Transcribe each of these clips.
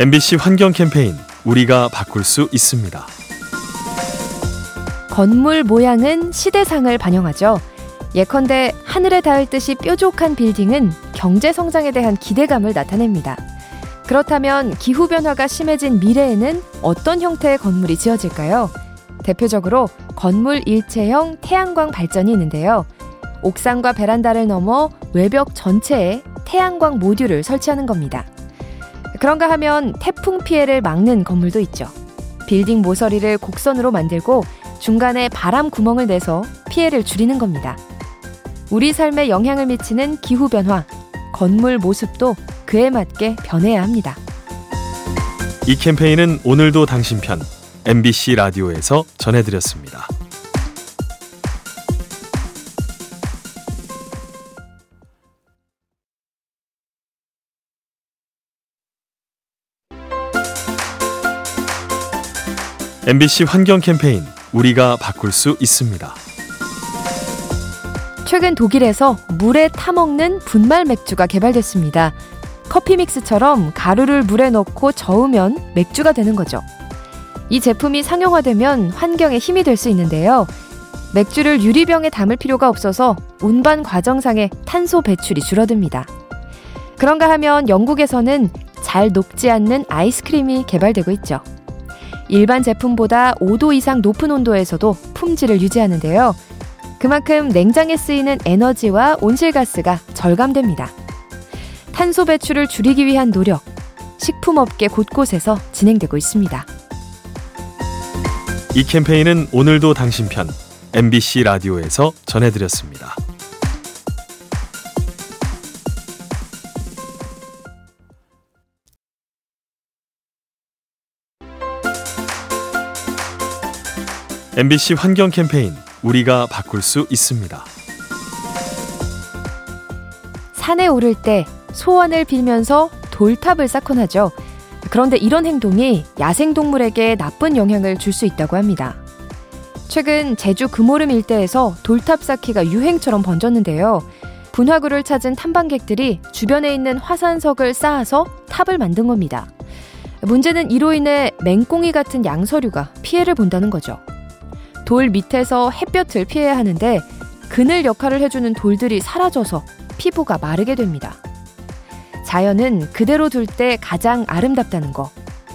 MBC 환경 캠페인 우리가 바꿀 수 있습니다. 건물 모양은 시대상을 반영하죠. 예컨대 하늘에 닿을 듯이 뾰족한 빌딩은 경제 성장에 대한 기대감을 나타냅니다. 그렇다면 기후 변화가 심해진 미래에는 어떤 형태의 건물이 지어질까요? 대표적으로 건물 일체형 태양광 발전이 있는데요. 옥상과 베란다를 넘어 외벽 전체에 태양광 모듈을 설치하는 겁니다. 그런가 하면 태풍 피해를 막는 건물도 있죠. 빌딩 모서리를 곡선으로 만들고 중간에 바람 구멍을 내서 피해를 줄이는 겁니다. 우리 삶에 영향을 미치는 기후변화, 건물 모습도 그에 맞게 변해야 합니다. 이 캠페인은 오늘도 당신 편 MBC 라디오에서 전해드렸습니다. MBC 환경 캠페인 우리가 바꿀 수 있습니다. 최근 독일에서 물에 타먹는 분말 맥주가 개발됐습니다. 커피 믹스처럼 가루를 물에 넣고 저으면 맥주가 되는 거죠. 이 제품이 상용화되면 환경에 힘이 될 수 있는데요. 맥주를 유리병에 담을 필요가 없어서 운반 과정상의 탄소 배출이 줄어듭니다. 그런가 하면 영국에서는 잘 녹지 않는 아이스크림이 개발되고 있죠. 일반 제품보다 5도 이상 높은 온도에서도 품질을 유지하는데요. 그만큼 냉장에 쓰이는 에너지와 온실가스가 절감됩니다. 탄소 배출을 줄이기 위한 노력, 식품업계 곳곳에서 진행되고 있습니다. 이 캠페인은 오늘도 당신 편 MBC 라디오에서 전해드렸습니다. MBC 환경 캠페인 우리가 바꿀 수 있습니다. 산에 오를 때 소원을 빌면서 돌탑을 쌓곤 하죠. 그런데 이런 행동이 야생동물에게 나쁜 영향을 줄 수 있다고 합니다. 최근 제주 금오름 일대에서 돌탑 쌓기가 유행처럼 번졌는데요. 분화구를 찾은 탐방객들이 주변에 있는 화산석을 쌓아서 탑을 만든 겁니다. 문제는 이로 인해 맹꽁이 같은 양서류가 피해를 본다는 거죠. 돌 밑에서 햇볕을 피해야 하는데 그늘 역할을 해주는 돌들이 사라져서 피부가 마르게 됩니다. 자연은 그대로 둘 때 가장 아름답다는 거.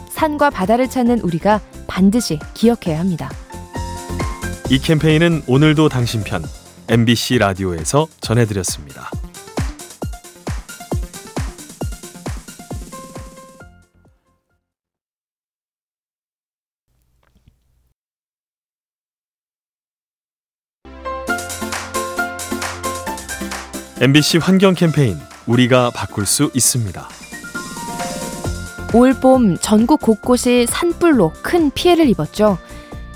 산과 바다를 찾는 우리가 반드시 기억해야 합니다. 이 캠페인은 오늘도 당신 편 MBC 라디오에서 전해드렸습니다. MBC 환경 캠페인 우리가 바꿀 수 있습니다. 올봄 전국 곳곳이 산불로 큰 피해를 입었죠.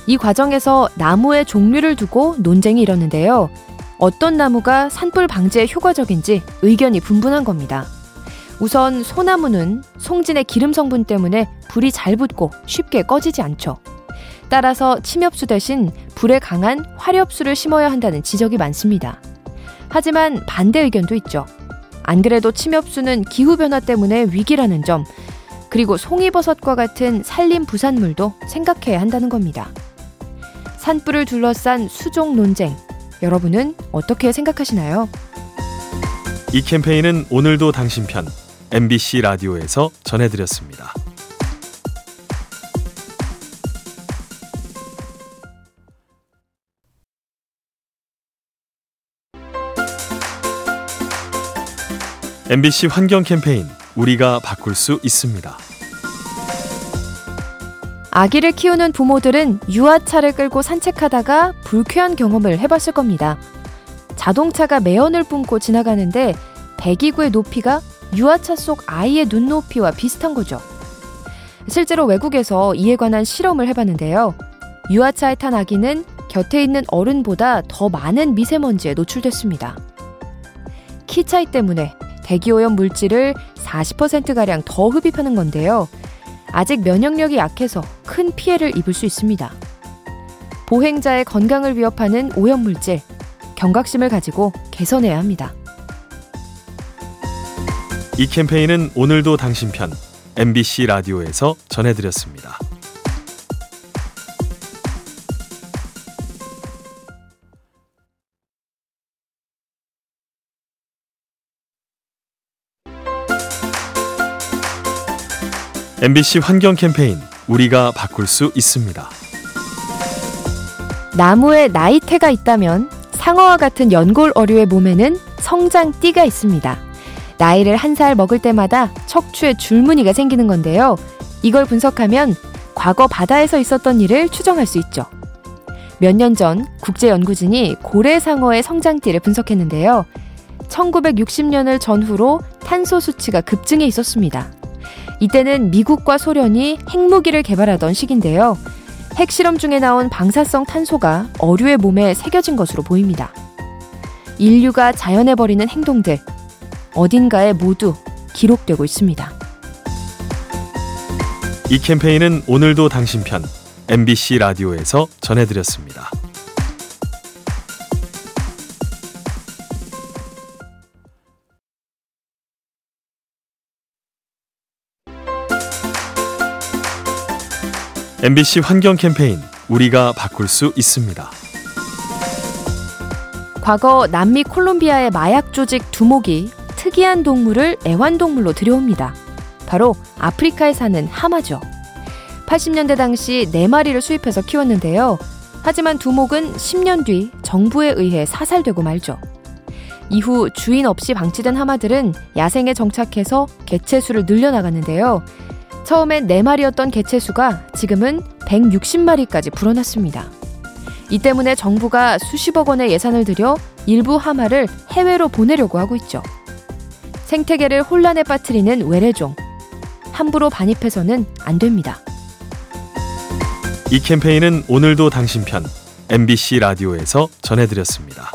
이 과정에서 나무의 종류를 두고 논쟁이 일었는데요. 어떤 나무가 산불 방지에 효과적인지 의견이 분분한 겁니다. 우선 소나무는 송진의 기름 성분 때문에 불이 잘 붙고 쉽게 꺼지지 않죠. 따라서 침엽수 대신 불에 강한 화렵수를 심어야 한다는 지적이 많습니다. 하지만 반대 의견도 있죠. 안 그래도 침엽수는 기후변화 때문에 위기라는 점, 그리고 송이버섯과 같은 산림 부산물도 생각해야 한다는 겁니다. 산불을 둘러싼 수종 논쟁, 여러분은 어떻게 생각하시나요? 이 캠페인은 오늘도 당신 편 MBC 라디오에서 전해드렸습니다. MBC 환경 캠페인 우리가 바꿀 수 있습니다. 아기를 키우는 부모들은 유아차를 끌고 산책하다가 불쾌한 경험을 해봤을 겁니다. 자동차가 매연을 뿜고 지나가는데 배기구의 높이가 유아차 속 아이의 눈높이와 비슷한 거죠. 실제로 외국에서 이에 관한 실험을 해봤는데요. 유아차에 탄 아기는 곁에 있는 어른보다 더 많은 미세먼지에 노출됐습니다. 키 차이 때문에 대기오염 물질을 40%가량 더 흡입하는 건데요. 아직 면역력이 약해서 큰 피해를 입을 수 있습니다. 보행자의 건강을 위협하는 오염물질, 경각심을 가지고 개선해야 합니다. 이 캠페인은 오늘도 당신 편 MBC 라디오에서 전해드렸습니다. MBC 환경 캠페인 우리가 바꿀 수 있습니다. 나무에 나이테가 있다면 상어와 같은 연골 어류의 몸에는 성장띠가 있습니다. 나이를 한 살 먹을 때마다 척추에 줄무늬가 생기는 건데요. 이걸 분석하면 과거 바다에서 있었던 일을 추정할 수 있죠. 몇 년 전 국제연구진이 고래상어의 성장띠를 분석했는데요. 1960년을 전후로 탄소 수치가 급증해 있었습니다. 이때는 미국과 소련이 핵무기를 개발하던 시기인데요. 핵실험 중에 나온 방사성 탄소가 어류의 몸에 새겨진 것으로 보입니다. 인류가 자연에 벌이는 행동들, 어딘가에 모두 기록되고 있습니다. 이 캠페인은 오늘도 당신 편 MBC 라디오에서 전해드렸습니다. MBC 환경 캠페인 우리가 바꿀 수 있습니다. 과거 남미 콜롬비아의 마약 조직 두목이 특이한 동물을 애완동물로 들여옵니다. 바로 아프리카에 사는 하마죠. 80년대 당시 4마리를 수입해서 키웠는데요. 하지만 두목은 10년 뒤 정부에 의해 사살되고 말죠. 이후 주인 없이 방치된 하마들은 야생에 정착해서 개체수를 늘려나갔는데요. 처음엔 4마리였던 개체수가 지금은 160마리까지 불어났습니다. 이 때문에 정부가 수십억 원의 예산을 들여 일부 하마를 해외로 보내려고 하고 있죠. 생태계를 혼란에 빠뜨리는 외래종. 함부로 반입해서는 안 됩니다. 이 캠페인은 오늘도 당신 편 MBC 라디오에서 전해드렸습니다.